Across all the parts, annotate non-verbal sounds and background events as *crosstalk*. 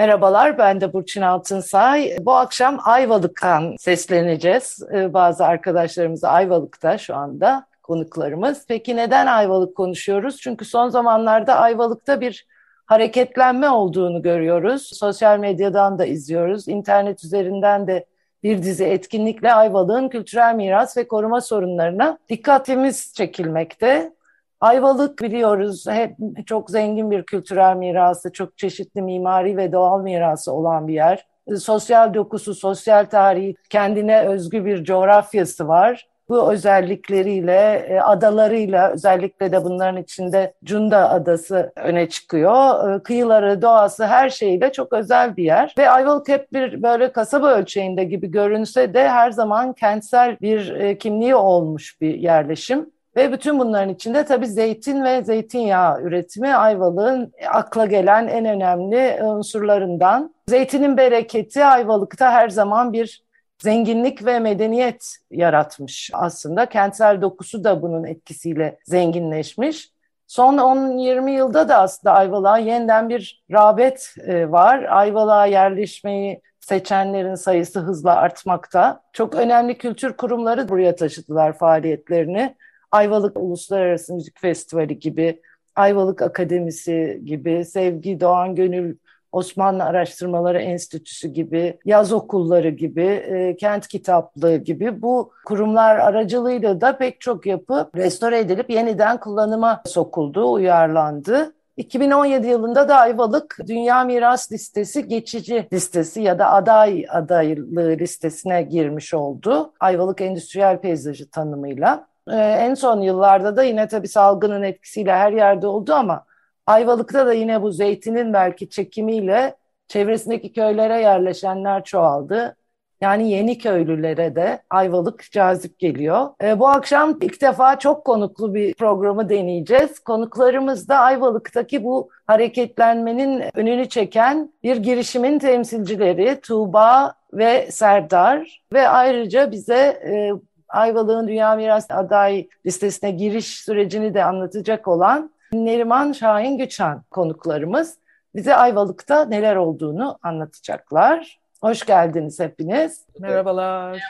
Merhabalar, ben de Burçin Altınsay. Bu akşam Ayvalık'tan sesleneceğiz. Ee, bazı arkadaşlarımız Ayvalık'ta şu anda konuklarımız. Peki neden Ayvalık konuşuyoruz? Çünkü son zamanlarda Ayvalık'ta bir hareketlenme olduğunu görüyoruz. Sosyal medyadan da izliyoruz. İnternet üzerinden de bir dizi etkinlikle Ayvalık'ın kültürel miras ve koruma sorunlarına dikkatimiz çekilmekte. Ayvalık biliyoruz hep çok zengin bir kültürel mirası, çok çeşitli mimari ve doğal mirası olan bir yer. Sosyal dokusu, sosyal tarihi, kendine özgü bir coğrafyası var. Bu özellikleriyle, e, adalarıyla özellikle de bunların içinde Cunda Adası öne çıkıyor. E, kıyıları, doğası her şeyiyle çok özel bir yer. Ve Ayvalık hep bir böyle kasaba ölçeğinde gibi görünse de her zaman kentsel bir e, kimliği olmuş bir yerleşim. Ve bütün bunların içinde tabii zeytin ve zeytinyağı üretimi Ayvalık'ın akla gelen en önemli unsurlarından. Zeytinin bereketi Ayvalık'ta her zaman bir zenginlik ve medeniyet yaratmış aslında. Kentsel dokusu da bunun etkisiyle zenginleşmiş. Son 10-20 yılda da aslında Ayvalık'a yeniden bir rağbet e, var. Ayvalık'a yerleşmeyi seçenlerin sayısı hızla artmakta. Çok önemli kültür kurumları buraya taşıdılar faaliyetlerini. Ayvalık Uluslararası Müzik Festivali gibi, Ayvalık Akademisi gibi, Sevgi Doğan Gönül Osmanlı Araştırmaları Enstitüsü gibi, yaz okulları gibi, e, kent kitaplığı gibi bu kurumlar aracılığıyla da pek çok yapı restore edilip yeniden kullanıma sokuldu, uyarlandı. 2017 yılında da Ayvalık Dünya Miras Listesi geçici listesi ya da aday adaylığı listesine girmiş oldu. Ayvalık Endüstriyel Peyzajı tanımıyla. Ee, en son yıllarda da yine tabii salgının etkisiyle her yerde oldu ama Ayvalık'ta da yine bu zeytinin belki çekimiyle çevresindeki köylere yerleşenler çoğaldı. Yani yeni köylülere de Ayvalık cazip geliyor. E, bu akşam ilk defa çok konuklu bir programı deneyeceğiz. Konuklarımız da Ayvalık'taki bu hareketlenmenin önünü çeken bir girişimin temsilcileri Tuğba ve Serdar ve ayrıca bize e, Ayvalık'ın Dünya Miras Aday listesine giriş sürecini de anlatacak olan Neriman Şahin Güçan konuklarımız bize Ayvalık'ta neler olduğunu anlatacaklar. Hoş geldiniz hepiniz. Merhabalar.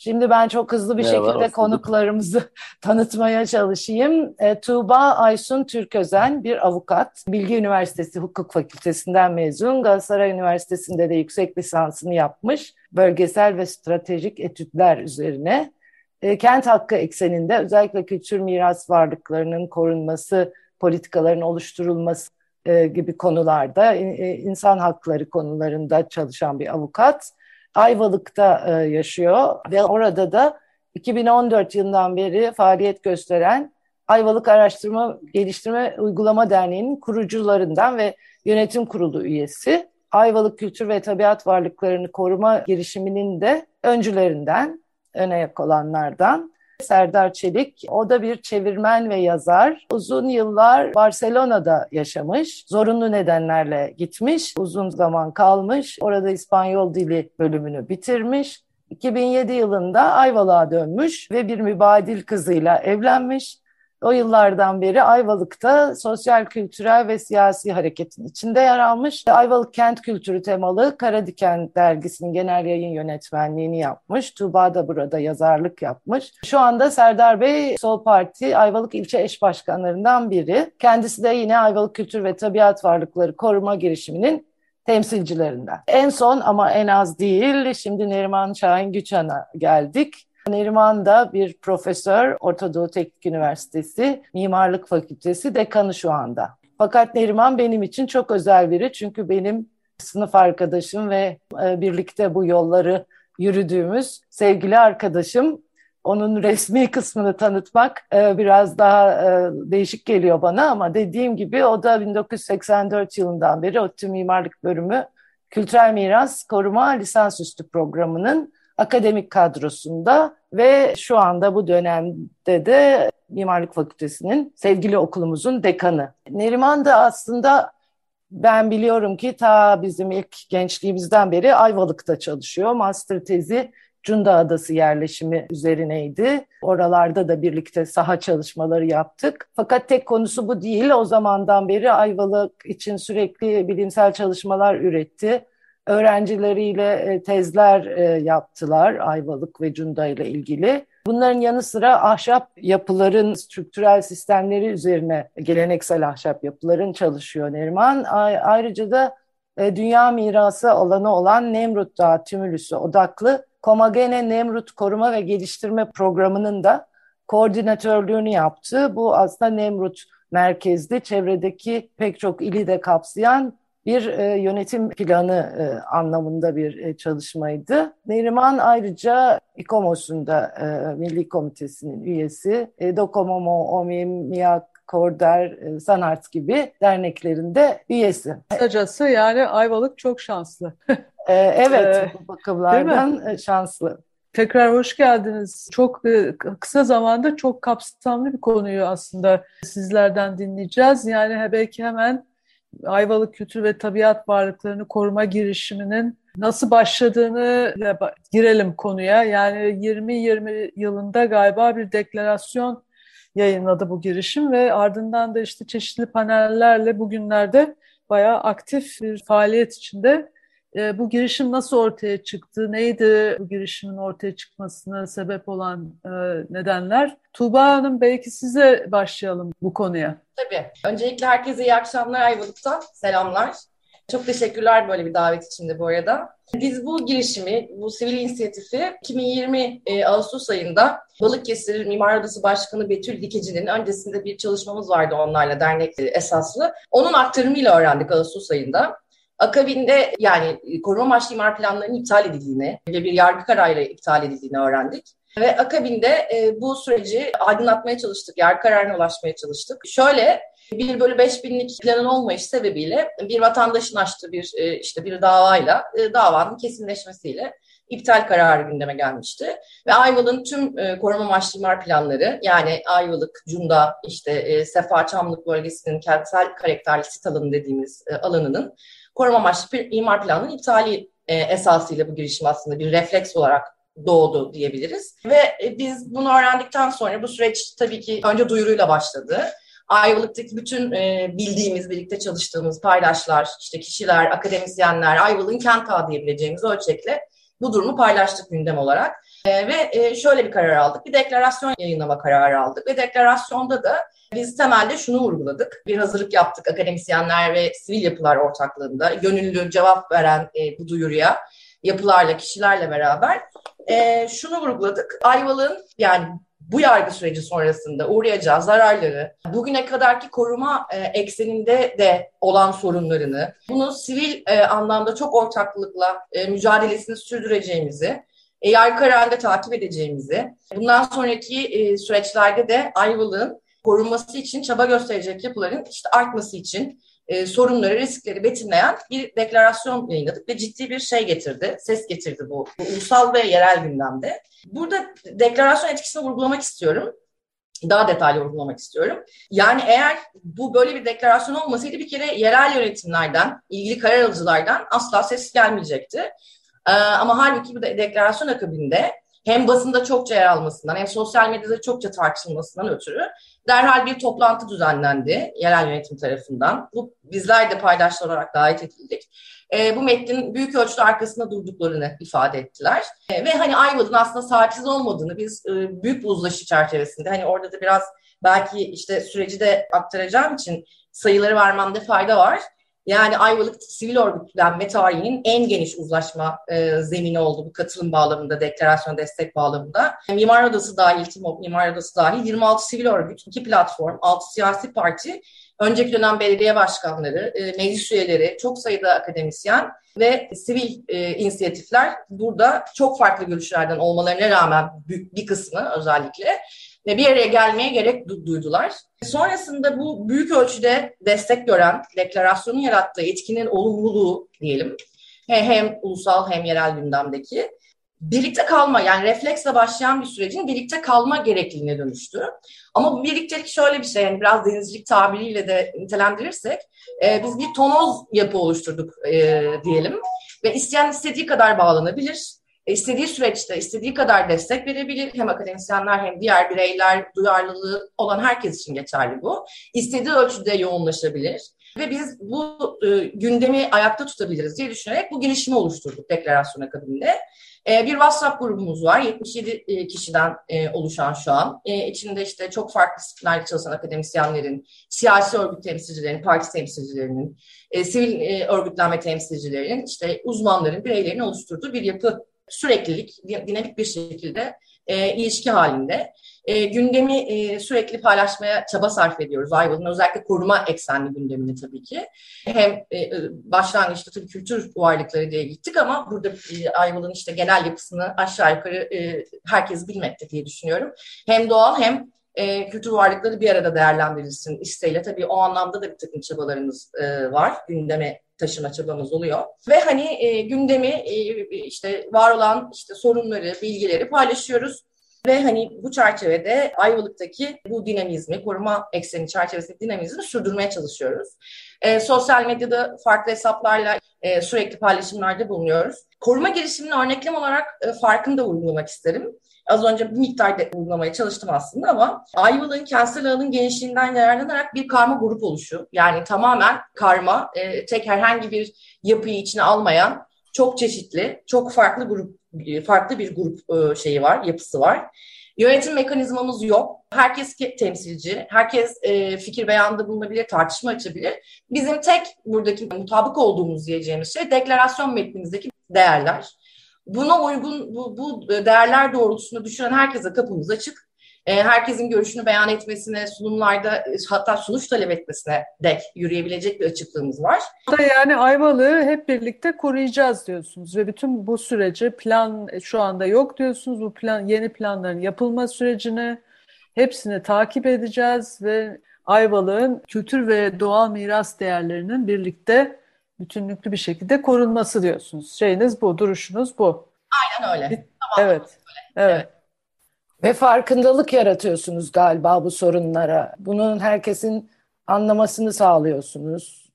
Şimdi ben çok hızlı bir Merhaba, şekilde konuklarımızı *laughs* tanıtmaya çalışayım. E, Tuğba Aysun Türközen bir avukat. Bilgi Üniversitesi Hukuk Fakültesinden mezun. Galatasaray Üniversitesi'nde de yüksek lisansını yapmış. Bölgesel ve stratejik etütler üzerine. E, kent hakkı ekseninde özellikle kültür miras varlıklarının korunması, politikaların oluşturulması e, gibi konularda, e, insan hakları konularında çalışan bir avukat. Ayvalık'ta e, yaşıyor ve orada da 2014 yılından beri faaliyet gösteren Ayvalık Araştırma Geliştirme Uygulama Derneği'nin kurucularından ve yönetim kurulu üyesi. Ayvalık Kültür ve Tabiat Varlıklarını Koruma girişiminin de öncülerinden, öne yak olanlardan. Serdar Çelik. O da bir çevirmen ve yazar. Uzun yıllar Barcelona'da yaşamış. Zorunlu nedenlerle gitmiş. Uzun zaman kalmış. Orada İspanyol dili bölümünü bitirmiş. 2007 yılında Ayvalık'a dönmüş ve bir mübadil kızıyla evlenmiş. O yıllardan beri Ayvalık'ta sosyal, kültürel ve siyasi hareketin içinde yer almış. Ayvalık Kent Kültürü temalı Karadiken dergisinin genel yayın yönetmenliğini yapmış. Tuğba da burada yazarlık yapmış. Şu anda Serdar Bey Sol Parti Ayvalık ilçe eş başkanlarından biri. Kendisi de yine Ayvalık Kültür ve Tabiat Varlıkları Koruma girişiminin temsilcilerinden. En son ama en az değil şimdi Neriman Şahin Güçan'a geldik. Neriman da bir profesör, Orta Doğu Teknik Üniversitesi Mimarlık Fakültesi dekanı şu anda. Fakat Neriman benim için çok özel biri çünkü benim sınıf arkadaşım ve e, birlikte bu yolları yürüdüğümüz sevgili arkadaşım. Onun resmi *laughs* kısmını tanıtmak e, biraz daha e, değişik geliyor bana ama dediğim gibi o da 1984 yılından beri ODTÜ Mimarlık Bölümü Kültürel Miras Koruma Lisansüstü Programı'nın akademik kadrosunda ve şu anda bu dönemde de Mimarlık Fakültesi'nin sevgili okulumuzun dekanı. Neriman da aslında ben biliyorum ki ta bizim ilk gençliğimizden beri Ayvalık'ta çalışıyor. Master tezi Cunda Adası yerleşimi üzerineydi. Oralarda da birlikte saha çalışmaları yaptık. Fakat tek konusu bu değil. O zamandan beri Ayvalık için sürekli bilimsel çalışmalar üretti. Öğrencileriyle e, tezler e, yaptılar Ayvalık ve Cunda ile ilgili. Bunların yanı sıra ahşap yapıların strüktürel sistemleri üzerine geleneksel ahşap yapıların çalışıyor Neriman. Ayrıca da e, dünya mirası alanı olan Nemrut Dağı Tümülüsü odaklı Komagene Nemrut Koruma ve Geliştirme Programı'nın da koordinatörlüğünü yaptı. Bu aslında Nemrut merkezli çevredeki pek çok ili de kapsayan bir e, yönetim planı e, anlamında bir e, çalışmaydı. Neriman ayrıca İKOMOS'un da e, Milli Komitesi'nin üyesi. E, Dokomomo, OMİM, MİAK, Korder, e, Sanart gibi derneklerinde üyesi. Kısacası yani Ayvalık çok şanslı. ee, evet, ee, *laughs* bu bakımlardan e, şanslı. Tekrar hoş geldiniz. Çok e, kısa zamanda çok kapsamlı bir konuyu aslında sizlerden dinleyeceğiz. Yani belki hemen Ayvalık Kültür ve Tabiat Varlıklarını Koruma girişiminin nasıl başladığını girelim konuya. Yani 2020 yılında galiba bir deklarasyon yayınladı bu girişim ve ardından da işte çeşitli panellerle bugünlerde bayağı aktif bir faaliyet içinde. E, bu girişim nasıl ortaya çıktı? Neydi bu girişimin ortaya çıkmasına sebep olan e, nedenler? Tuğba Hanım belki size başlayalım bu konuya. Tabii. Öncelikle herkese iyi akşamlar Ayvalık'tan. Selamlar. Çok teşekkürler böyle bir davet için de bu arada. Biz bu girişimi, bu sivil inisiyatifi 2020 e, Ağustos ayında Balıkesir Mimar Odası Başkanı Betül Dikeci'nin öncesinde bir çalışmamız vardı onlarla dernek esaslı. Onun aktarımıyla öğrendik Ağustos ayında. Akabinde yani koruma amaçlı imar planlarının iptal edildiğini ve bir yargı kararıyla iptal edildiğini öğrendik. Ve akabinde e, bu süreci aydınlatmaya çalıştık, yargı kararına ulaşmaya çalıştık. Şöyle bir bölü beş binlik planın olmayış sebebiyle bir vatandaşın açtığı bir e, işte bir davayla e, davanın kesinleşmesiyle iptal kararı gündeme gelmişti. Ve Ayvalık'ın tüm e, koruma amaçlı imar planları yani Ayvalık, Cunda, işte e, Sefa Çamlık bölgesinin kentsel karakterli sit alanı dediğimiz e, alanının koruma amaçlı imar planının iptali e, esasıyla bu girişim aslında bir refleks olarak doğdu diyebiliriz. Ve e, biz bunu öğrendikten sonra bu süreç tabii ki önce duyuruyla başladı. Ayvalık'taki bütün e, bildiğimiz, birlikte çalıştığımız paydaşlar, işte kişiler, akademisyenler, Ayvalık'ın kent ağı diyebileceğimiz ölçekle bu durumu paylaştık gündem olarak. E, ve e, şöyle bir karar aldık, bir deklarasyon yayınlama kararı aldık. Ve deklarasyonda da biz temelde şunu vurguladık. Bir hazırlık yaptık akademisyenler ve sivil yapılar ortaklığında. Gönüllü cevap veren e, bu duyuruya yapılarla, kişilerle beraber e, şunu vurguladık. Ayvalık'ın yani bu yargı süreci sonrasında uğrayacağı zararları, bugüne kadarki koruma e, ekseninde de olan sorunlarını, bunu sivil e, anlamda çok ortaklıkla e, mücadelesini sürdüreceğimizi, e, yargı kararında takip edeceğimizi, bundan sonraki e, süreçlerde de Ayvalık'ın korunması için çaba gösterecek yapıların işte artması için e, sorunları, riskleri betimleyen bir deklarasyon yayınladık ve ciddi bir şey getirdi, ses getirdi bu, bu ulusal ve yerel gündemde. Burada deklarasyon etkisini vurgulamak istiyorum. Daha detaylı vurgulamak istiyorum. Yani eğer bu böyle bir deklarasyon olmasaydı bir kere yerel yönetimlerden, ilgili karar alıcılardan asla ses gelmeyecekti. Ee, ama halbuki bu de, deklarasyon akabinde hem basında çokça yer almasından hem sosyal medyada çokça tartışılmasından ötürü derhal bir toplantı düzenlendi yerel yönetim tarafından. Bu bizler de paydaşlar olarak davet edildik. E, bu metnin büyük ölçüde arkasında durduklarını ifade ettiler. E, ve hani Ayvalık'ın aslında sahipsiz olmadığını biz e, büyük bir uzlaşı çerçevesinde hani orada da biraz belki işte süreci de aktaracağım için sayıları vermemde fayda var. Yani Ayvalık sivil örgütlenme tarihinin en geniş uzlaşma e, zemini oldu bu katılım bağlamında, deklarasyon destek bağlamında. Mimar Odası dahil, TİMOP Mimar Odası dahil 26 sivil örgüt, 2 platform, 6 siyasi parti, önceki dönem belediye başkanları, e, meclis üyeleri, çok sayıda akademisyen ve sivil e, inisiyatifler burada çok farklı görüşlerden olmalarına rağmen bir kısmı özellikle ve bir araya gelmeye gerek duydular. Sonrasında bu büyük ölçüde destek gören deklarasyonun yarattığı etkinin olumluluğu diyelim hem ulusal hem yerel gündemdeki birlikte kalma yani refleksle başlayan bir sürecin birlikte kalma gerekliliğine dönüştü. Ama bu birliktelik şöyle bir şey yani biraz denizcilik tabiriyle de nitelendirirsek e, biz bir tonoz yapı oluşturduk e, diyelim ve isteyen istediği kadar bağlanabilir. E, istediği süreçte istediği kadar destek verebilir. Hem akademisyenler hem diğer bireyler duyarlılığı olan herkes için geçerli bu. İstediği ölçüde yoğunlaşabilir. Ve biz bu e, gündemi ayakta tutabiliriz diye düşünerek bu girişimi oluşturduk deklarasyon akabinde. E, bir WhatsApp grubumuz var. 77 e, kişiden e, oluşan şu an. E, içinde işte çok farklı disiplinlerde çalışan akademisyenlerin, siyasi örgüt temsilcilerinin, parti temsilcilerinin, e, sivil e, örgütlenme temsilcilerinin, işte uzmanların, bireylerin oluşturduğu bir yapı süreklilik, dinamik bir şekilde e, ilişki halinde. E, gündemi e, sürekli paylaşmaya çaba sarf ediyoruz Ayvalık'ın özellikle koruma eksenli gündemini tabii ki. Hem e, başlangıçta tabii kültür varlıkları diye gittik ama burada e, Ayvalık'ın işte genel yapısını aşağı yukarı e, herkes bilmekte diye düşünüyorum. Hem doğal hem e, kültür varlıkları bir arada değerlendirilsin isteğiyle. Tabii o anlamda da bir takım çabalarımız e, var. Gündeme taşıma çabamız oluyor. Ve hani e, gündemi e, işte var olan işte sorunları, bilgileri paylaşıyoruz. Ve hani bu çerçevede Ayvalık'taki bu dinamizmi, koruma ekseni çerçevesindeki dinamizmi sürdürmeye çalışıyoruz. E, sosyal medyada farklı hesaplarla e, sürekli paylaşımlarda bulunuyoruz. Koruma girişimini örneklem olarak e, farkını da vurgulamak isterim. Az önce bir miktarda uygulamaya çalıştım aslında ama Ayvalık'ın kentsel alanın genişliğinden yararlanarak bir karma grup oluşu. Yani tamamen karma, e, tek herhangi bir yapıyı içine almayan çok çeşitli, çok farklı grup farklı bir grup e, şeyi var, yapısı var. Yönetim mekanizmamız yok. Herkes temsilci, herkes e, fikir beyanında bulunabilir, tartışma açabilir. Bizim tek buradaki mutabık olduğumuz diyeceğimiz şey deklarasyon metnimizdeki değerler. Buna uygun bu, bu değerler doğrultusunda düşünen herkese kapımız açık. E, herkesin görüşünü beyan etmesine, sunumlarda e, hatta sunuş talep etmesine dek yürüyebilecek bir açıklığımız var. Yani Ayvalık'ı hep birlikte koruyacağız diyorsunuz ve bütün bu süreci plan e, şu anda yok diyorsunuz. Bu plan yeni planların yapılma sürecini hepsini takip edeceğiz ve Ayvalık'ın kültür ve doğal miras değerlerinin birlikte bütünlüklü bir şekilde korunması diyorsunuz. Şeyiniz bu, duruşunuz bu. Aynen öyle. Tamam. Evet. Evet. evet. Ve farkındalık yaratıyorsunuz galiba bu sorunlara. Bunun herkesin anlamasını sağlıyorsunuz.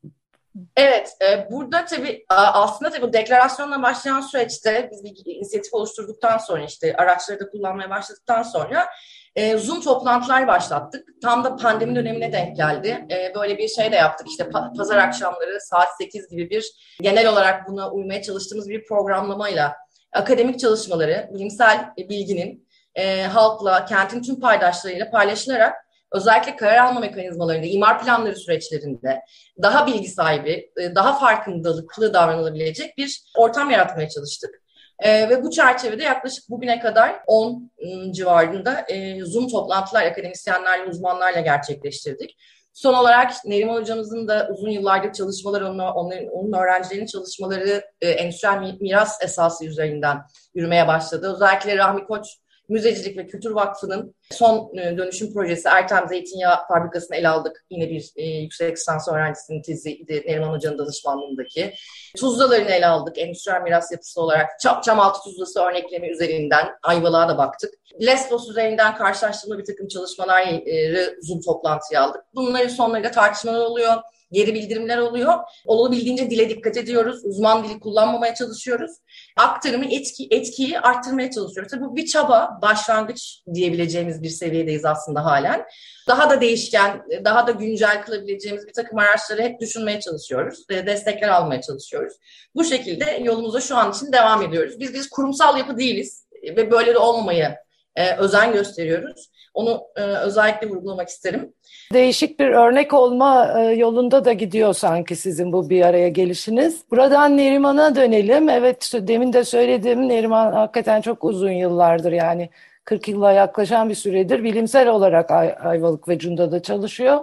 Evet, e, burada tabii aslında tabii bu deklarasyonla başlayan süreçte biz bir inisiyatif oluşturduktan sonra işte araçları da kullanmaya başladıktan sonra e, Zoom toplantılar başlattık. Tam da pandemi dönemine denk geldi. E, böyle bir şey de yaptık. İşte pa- pazar akşamları saat 8 gibi bir genel olarak buna uymaya çalıştığımız bir programlamayla akademik çalışmaları, bilimsel bilginin e, halkla, kentin tüm paydaşlarıyla paylaşılarak özellikle karar alma mekanizmalarında, imar planları süreçlerinde daha bilgi sahibi, e, daha farkındalıklı davranılabilecek bir ortam yaratmaya çalıştık. E, ve bu çerçevede yaklaşık bugüne kadar 10 ıı, civarında e, Zoom toplantılar akademisyenlerle, uzmanlarla gerçekleştirdik. Son olarak Neriman hocamızın da uzun yıllardır çalışmaları, onun, onun, onun öğrencilerinin çalışmaları e, endüstriyel miras esası üzerinden yürümeye başladı. Özellikle Rahmi Koç Müzecilik ve Kültür Vakfı'nın son e, dönüşüm projesi Ertem Zeytinyağı Fabrikası'nı ele aldık. Yine bir e, yüksek lisans öğrencisinin teziydi Neriman Hoca'nın danışmanlığındaki. Tuzlalarını ele aldık. Endüstriyel miras yapısı olarak Çam, Çamaltı Tuzlası örneklemi üzerinden Ayvalık'a da baktık. Lesbos üzerinden karşılaştırma bir takım çalışmaları Zoom toplantıya aldık. Bunların sonlarında tartışmalar oluyor geri bildirimler oluyor. Olabildiğince dile dikkat ediyoruz. Uzman dili kullanmamaya çalışıyoruz. Aktarımı, etki, etkiyi arttırmaya çalışıyoruz. Tabii bu bir çaba, başlangıç diyebileceğimiz bir seviyedeyiz aslında halen. Daha da değişken, daha da güncel kılabileceğimiz bir takım araçları hep düşünmeye çalışıyoruz. Destekler almaya çalışıyoruz. Bu şekilde yolumuza şu an için devam ediyoruz. Biz biz kurumsal yapı değiliz ve böyle de olmamayı e, özen gösteriyoruz. Onu e, özellikle vurgulamak isterim. Değişik bir örnek olma e, yolunda da gidiyor sanki sizin bu bir araya gelişiniz. Buradan Neriman'a dönelim. Evet demin de söyledim Neriman hakikaten çok uzun yıllardır yani 40 yıla yaklaşan bir süredir bilimsel olarak Ay Ayvalık ve Cunda'da çalışıyor.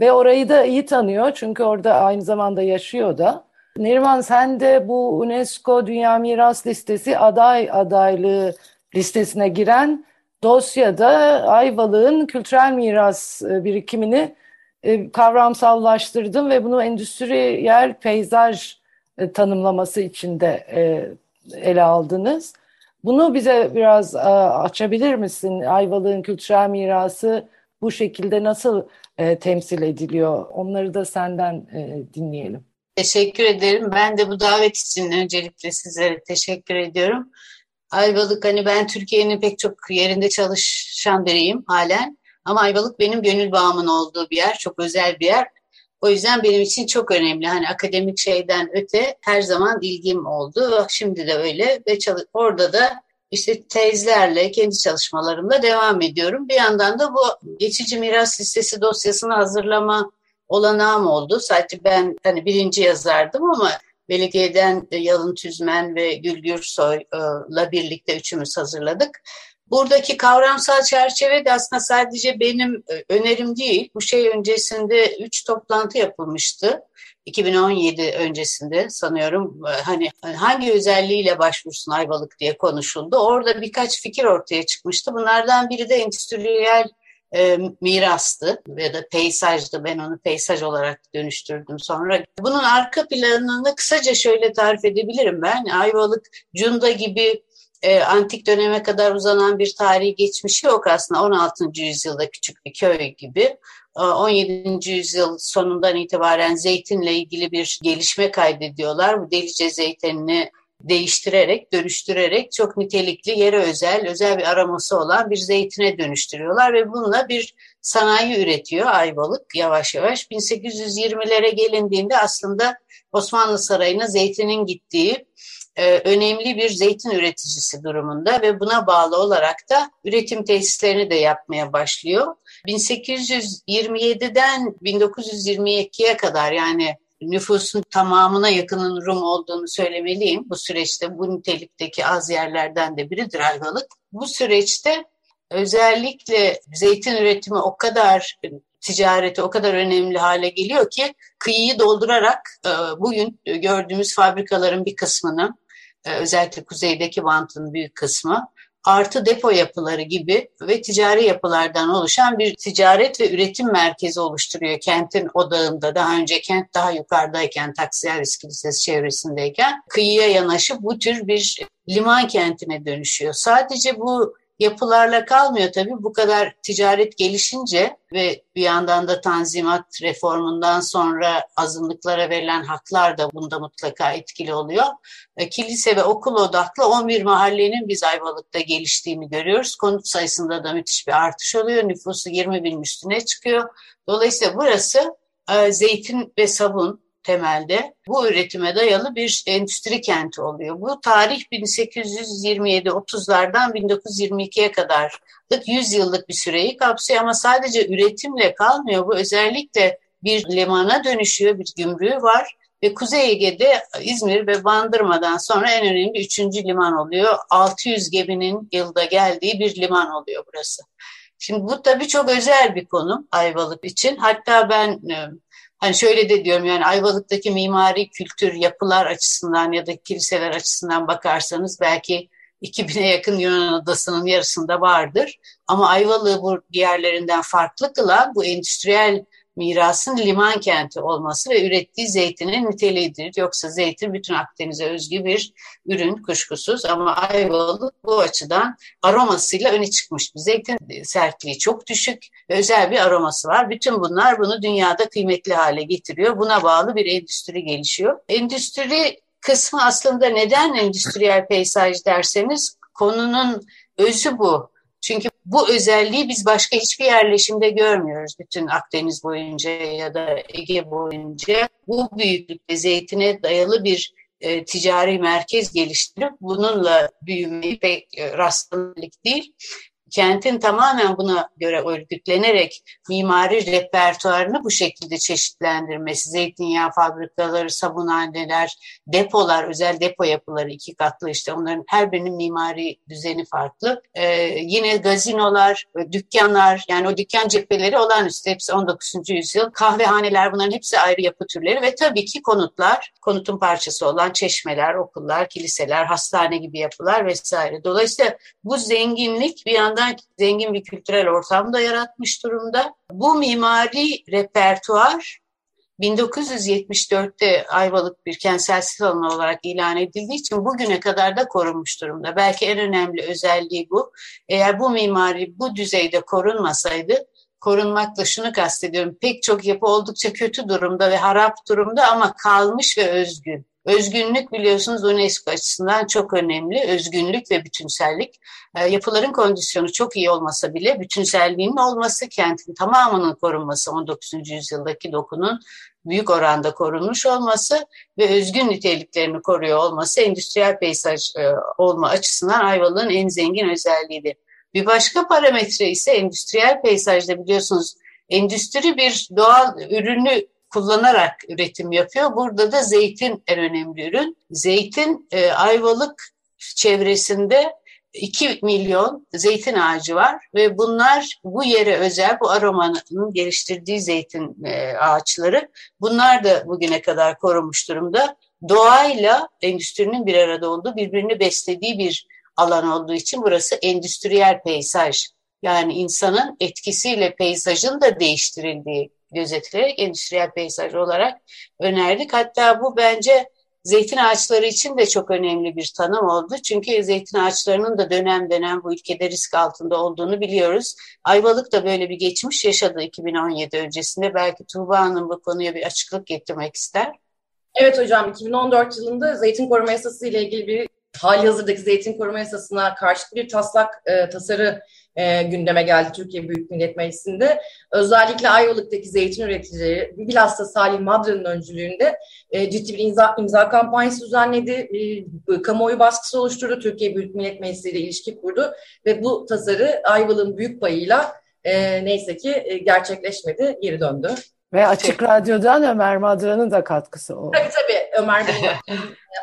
Ve orayı da iyi tanıyor çünkü orada aynı zamanda yaşıyor da. Neriman sen de bu UNESCO Dünya Miras Listesi aday adaylığı listesine giren dosyada Ayvalık'ın kültürel miras e, birikimini e, kavramsallaştırdım ve bunu endüstriyel peyzaj e, tanımlaması içinde ele aldınız. Bunu bize biraz açabilir misin? Ayvalık'ın kültürel mirası bu şekilde nasıl temsil ediliyor? Onları da senden dinleyelim. Teşekkür ederim. Ben de bu davet için öncelikle sizlere teşekkür ediyorum. Ayvalık hani ben Türkiye'nin pek çok yerinde çalışan biriyim halen. Ama Ayvalık benim gönül bağımın olduğu bir yer, çok özel bir yer. O yüzden benim için çok önemli. Hani akademik şeyden öte her zaman ilgim oldu. Şimdi de öyle ve orada da işte tezlerle, kendi çalışmalarımla devam ediyorum. Bir yandan da bu geçici miras listesi dosyasını hazırlama olanağım oldu. Sadece ben hani birinci yazardım ama belediyeden Yalın Tüzmen ve Gül Gürsoy'la birlikte üçümüz hazırladık. Buradaki kavramsal çerçeve de aslında sadece benim e, önerim değil. Bu şey öncesinde üç toplantı yapılmıştı. 2017 öncesinde sanıyorum e, hani hangi özelliğiyle başvursun Ayvalık diye konuşuldu. Orada birkaç fikir ortaya çıkmıştı. Bunlardan biri de endüstriyel e, mirastı ya da peysajdı. Ben onu peysaj olarak dönüştürdüm sonra. Bunun arka planını kısaca şöyle tarif edebilirim ben. Ayvalık, Cunda gibi e, antik döneme kadar uzanan bir tarihi geçmişi yok aslında. 16. yüzyılda küçük bir köy gibi. 17. yüzyıl sonundan itibaren zeytinle ilgili bir gelişme kaydediyorlar. Bu delice zeytinini değiştirerek, dönüştürerek çok nitelikli, yere özel, özel bir aroması olan bir zeytine dönüştürüyorlar ve bununla bir sanayi üretiyor Ayvalık yavaş yavaş. 1820'lere gelindiğinde aslında Osmanlı Sarayı'na zeytinin gittiği e, önemli bir zeytin üreticisi durumunda ve buna bağlı olarak da üretim tesislerini de yapmaya başlıyor. 1827'den 1922'ye kadar yani nüfusun tamamına yakının Rum olduğunu söylemeliyim. Bu süreçte bu nitelikteki az yerlerden de biridir Ayvalık. Bu süreçte özellikle zeytin üretimi o kadar ticareti o kadar önemli hale geliyor ki kıyıyı doldurarak e, bugün gördüğümüz fabrikaların bir kısmını e, özellikle kuzeydeki bantın büyük kısmı artı depo yapıları gibi ve ticari yapılardan oluşan bir ticaret ve üretim merkezi oluşturuyor kentin odağında. Daha önce kent daha yukarıdayken, Taksiyeris Kilisesi çevresindeyken kıyıya yanaşıp bu tür bir liman kentine dönüşüyor. Sadece bu yapılarla kalmıyor tabii. Bu kadar ticaret gelişince ve bir yandan da tanzimat reformundan sonra azınlıklara verilen haklar da bunda mutlaka etkili oluyor. E, kilise ve okul odaklı 11 mahallenin biz Ayvalık'ta geliştiğini görüyoruz. Konut sayısında da müthiş bir artış oluyor. Nüfusu 20 bin üstüne çıkıyor. Dolayısıyla burası e, zeytin ve sabun, temelde bu üretime dayalı bir endüstri kenti oluyor. Bu tarih 1827-30'lardan 1922'ye kadar 100 yıllık bir süreyi kapsıyor ama sadece üretimle kalmıyor. Bu özellikle bir limana dönüşüyor, bir gümrüğü var ve Kuzey Ege'de İzmir ve Bandırma'dan sonra en önemli üçüncü liman oluyor. 600 geminin yılda geldiği bir liman oluyor burası. Şimdi bu tabii çok özel bir konu Ayvalık için. Hatta ben e, Hani şöyle de diyorum yani Ayvalık'taki mimari kültür yapılar açısından ya da kiliseler açısından bakarsanız belki 2000'e yakın Yunan adasının yarısında vardır. Ama Ayvalık'ı bu diğerlerinden farklı kılan bu endüstriyel mirasın liman kenti olması ve ürettiği zeytinin niteliğidir. Yoksa zeytin bütün Akdeniz'e özgü bir ürün kuşkusuz ama Ayvalık bu açıdan aromasıyla öne çıkmış zeytin. Sertliği çok düşük ve özel bir aroması var. Bütün bunlar bunu dünyada kıymetli hale getiriyor. Buna bağlı bir endüstri gelişiyor. Endüstri kısmı aslında neden endüstriyel peyzaj derseniz konunun özü bu. Çünkü bu özelliği biz başka hiçbir yerleşimde görmüyoruz. Bütün Akdeniz boyunca ya da Ege boyunca bu büyüklükte zeytine dayalı bir e, ticari merkez geliştirip bununla büyümeyi pek e, rastlanılık değil kentin tamamen buna göre örgütlenerek mimari repertuarını bu şekilde çeşitlendirmesi, zeytinyağı fabrikaları, sabunhaneler, depolar, özel depo yapıları iki katlı işte onların her birinin mimari düzeni farklı. Ee, yine gazinolar, dükkanlar yani o dükkan cepheleri olağanüstü hepsi 19. yüzyıl. Kahvehaneler bunların hepsi ayrı yapı türleri ve tabii ki konutlar, konutun parçası olan çeşmeler, okullar, kiliseler, hastane gibi yapılar vesaire. Dolayısıyla bu zenginlik bir yandan yandan zengin bir kültürel ortam da yaratmış durumda. Bu mimari repertuar 1974'te Ayvalık bir kentsel sit alanı olarak ilan edildiği için bugüne kadar da korunmuş durumda. Belki en önemli özelliği bu. Eğer bu mimari bu düzeyde korunmasaydı, korunmakla şunu kastediyorum, pek çok yapı oldukça kötü durumda ve harap durumda ama kalmış ve özgün. Özgünlük biliyorsunuz UNESCO açısından çok önemli. Özgünlük ve bütünsellik. E, yapıların kondisyonu çok iyi olmasa bile bütünselliğinin olması, kentin tamamının korunması 19. yüzyıldaki dokunun büyük oranda korunmuş olması ve özgün niteliklerini koruyor olması endüstriyel peyzaj e, olma açısından Ayvalık'ın en zengin özelliğidir. Bir başka parametre ise endüstriyel peyzajda biliyorsunuz endüstri bir doğal ürünü kullanarak üretim yapıyor. Burada da zeytin en önemli ürün. Zeytin e, Ayvalık çevresinde 2 milyon zeytin ağacı var ve bunlar bu yere özel bu aromanın geliştirdiği zeytin e, ağaçları bunlar da bugüne kadar korunmuş durumda. Doğayla endüstrinin bir arada olduğu birbirini beslediği bir alan olduğu için burası endüstriyel peyzaj. Yani insanın etkisiyle peyzajın da değiştirildiği gözetilerek endüstriyel peyzaj olarak önerdik. Hatta bu bence zeytin ağaçları için de çok önemli bir tanım oldu. Çünkü zeytin ağaçlarının da dönem dönem bu ülkede risk altında olduğunu biliyoruz. Ayvalık da böyle bir geçmiş yaşadı 2017 öncesinde. Belki Tuğba Hanım bu konuya bir açıklık getirmek ister. Evet hocam 2014 yılında zeytin koruma yasası ile ilgili bir hali hazırdaki zeytin koruma yasasına karşı bir taslak e, tasarı e, gündeme geldi Türkiye Büyük Millet Meclisi'nde. Özellikle Ayvalık'taki zeytin üreticileri bilhassa Salih Madra'nın öncülüğünde e, ciddi bir imza, imza kampanyası düzenledi. E, kamuoyu baskısı oluşturdu. Türkiye Büyük Millet Meclisi ile ilişki kurdu ve bu tasarı Ayvalık'ın büyük payıyla e, neyse ki e, gerçekleşmedi, geri döndü. Ve Açık Radyo'dan Ömer Madra'nın da katkısı oldu. Tabii tabii Ömer Bey *laughs*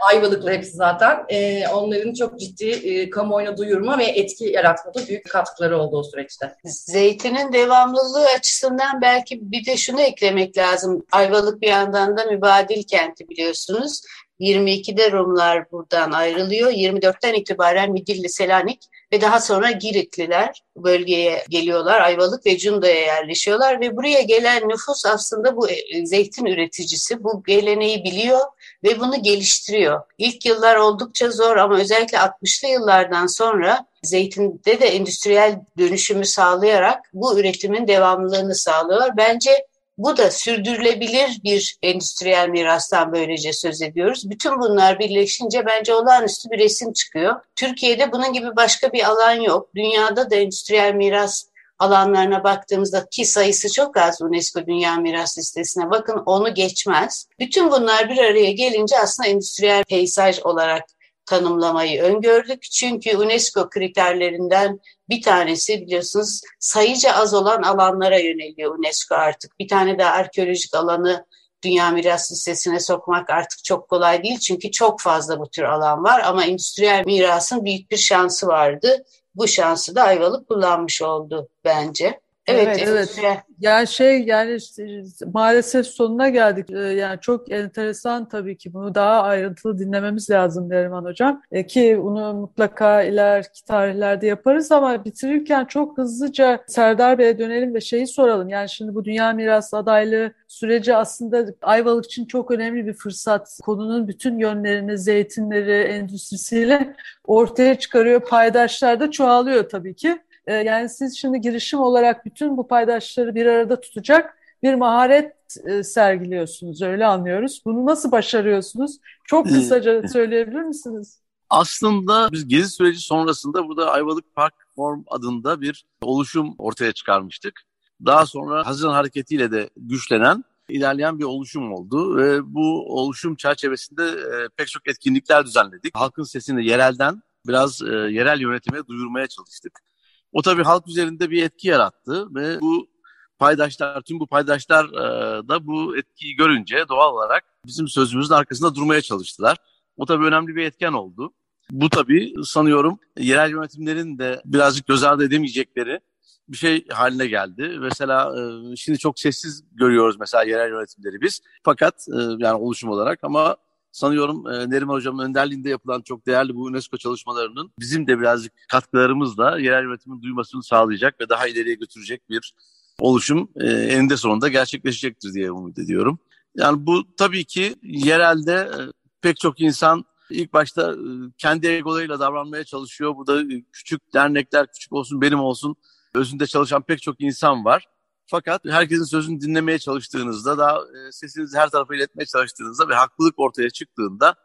Ayvalıklı hepsi zaten. Ee, onların çok ciddi e, kamuoyuna duyurma ve etki yaratmada büyük katkıları oldu o süreçte. Zeytinin devamlılığı açısından belki bir de şunu eklemek lazım. Ayvalık bir yandan da mübadil kenti biliyorsunuz. 22'de Rumlar buradan ayrılıyor. 24'ten itibaren Midilli, Selanik ve daha sonra Giritliler bölgeye geliyorlar. Ayvalık ve Cunda'ya yerleşiyorlar ve buraya gelen nüfus aslında bu e, zeytin üreticisi. Bu geleneği biliyor ve bunu geliştiriyor. İlk yıllar oldukça zor ama özellikle 60'lı yıllardan sonra zeytinde de endüstriyel dönüşümü sağlayarak bu üretimin devamlılığını sağlıyorlar. Bence bu da sürdürülebilir bir endüstriyel mirastan böylece söz ediyoruz. Bütün bunlar birleşince bence olağanüstü bir resim çıkıyor. Türkiye'de bunun gibi başka bir alan yok. Dünyada da endüstriyel miras alanlarına baktığımızda ki sayısı çok az UNESCO Dünya Miras Listesi'ne bakın onu geçmez. Bütün bunlar bir araya gelince aslında endüstriyel peyzaj olarak tanımlamayı öngördük. Çünkü UNESCO kriterlerinden bir tanesi biliyorsunuz sayıca az olan alanlara yöneliyor UNESCO artık. Bir tane de arkeolojik alanı Dünya Miras Listesi'ne sokmak artık çok kolay değil. Çünkü çok fazla bu tür alan var ama endüstriyel mirasın büyük bir şansı vardı. Bu şansı da Ayvalık kullanmış oldu bence. Evet, evet. evet. Yani şey yani maalesef sonuna geldik. Ee, yani çok enteresan tabii ki bunu daha ayrıntılı dinlememiz lazım Neriman Hocam. E, ki bunu mutlaka ileriki tarihlerde yaparız ama bitirirken çok hızlıca Serdar Bey'e dönelim ve şeyi soralım. Yani şimdi bu Dünya Mirası adaylığı süreci aslında Ayvalık için çok önemli bir fırsat. Konunun bütün yönlerini, zeytinleri, endüstrisiyle ortaya çıkarıyor. Paydaşlar da çoğalıyor tabii ki. Ee, yani siz şimdi girişim olarak bütün bu paydaşları bir arada tutacak bir maharet e, sergiliyorsunuz öyle anlıyoruz. Bunu nasıl başarıyorsunuz? Çok ee, kısaca söyleyebilir misiniz? Aslında biz gezi süreci sonrasında burada Ayvalık Park Form adında bir oluşum ortaya çıkarmıştık. Daha sonra Haziran Hareketi'yle de güçlenen, ilerleyen bir oluşum oldu ve bu oluşum çerçevesinde e, pek çok etkinlikler düzenledik. Halkın sesini yerelden biraz e, yerel yönetime duyurmaya çalıştık. O tabii halk üzerinde bir etki yarattı ve bu paydaşlar, tüm bu paydaşlar e, da bu etkiyi görünce doğal olarak bizim sözümüzün arkasında durmaya çalıştılar. O tabii önemli bir etken oldu. Bu tabii sanıyorum yerel yönetimlerin de birazcık göz ardı edemeyecekleri bir şey haline geldi. Mesela e, şimdi çok sessiz görüyoruz mesela yerel yönetimleri biz. Fakat e, yani oluşum olarak ama sanıyorum e, Neriman Hocam'ın önderliğinde yapılan çok değerli bu UNESCO çalışmalarının bizim de birazcık katkılarımızla yerel yönetimin duymasını sağlayacak ve daha ileriye götürecek bir oluşum e, eninde sonunda gerçekleşecektir diye umut ediyorum. Yani bu tabii ki yerelde e, pek çok insan ilk başta e, kendi egolarıyla davranmaya çalışıyor. Burada e, küçük dernekler, küçük olsun benim olsun özünde çalışan pek çok insan var. Fakat herkesin sözünü dinlemeye çalıştığınızda, daha sesinizi her tarafa iletmeye çalıştığınızda ve haklılık ortaya çıktığında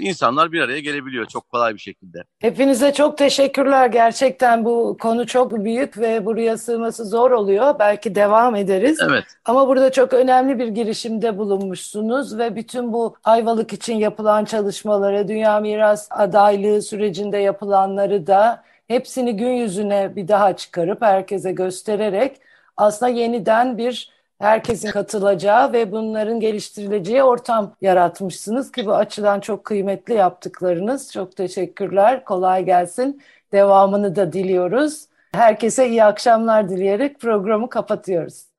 insanlar bir araya gelebiliyor çok kolay bir şekilde. Hepinize çok teşekkürler. Gerçekten bu konu çok büyük ve buraya sığması zor oluyor. Belki devam ederiz. Evet. Ama burada çok önemli bir girişimde bulunmuşsunuz ve bütün bu Ayvalık için yapılan çalışmaları, Dünya Miras adaylığı sürecinde yapılanları da hepsini gün yüzüne bir daha çıkarıp herkese göstererek aslında yeniden bir herkesin katılacağı ve bunların geliştirileceği ortam yaratmışsınız ki bu açıdan çok kıymetli yaptıklarınız. Çok teşekkürler. Kolay gelsin. Devamını da diliyoruz. Herkese iyi akşamlar dileyerek programı kapatıyoruz.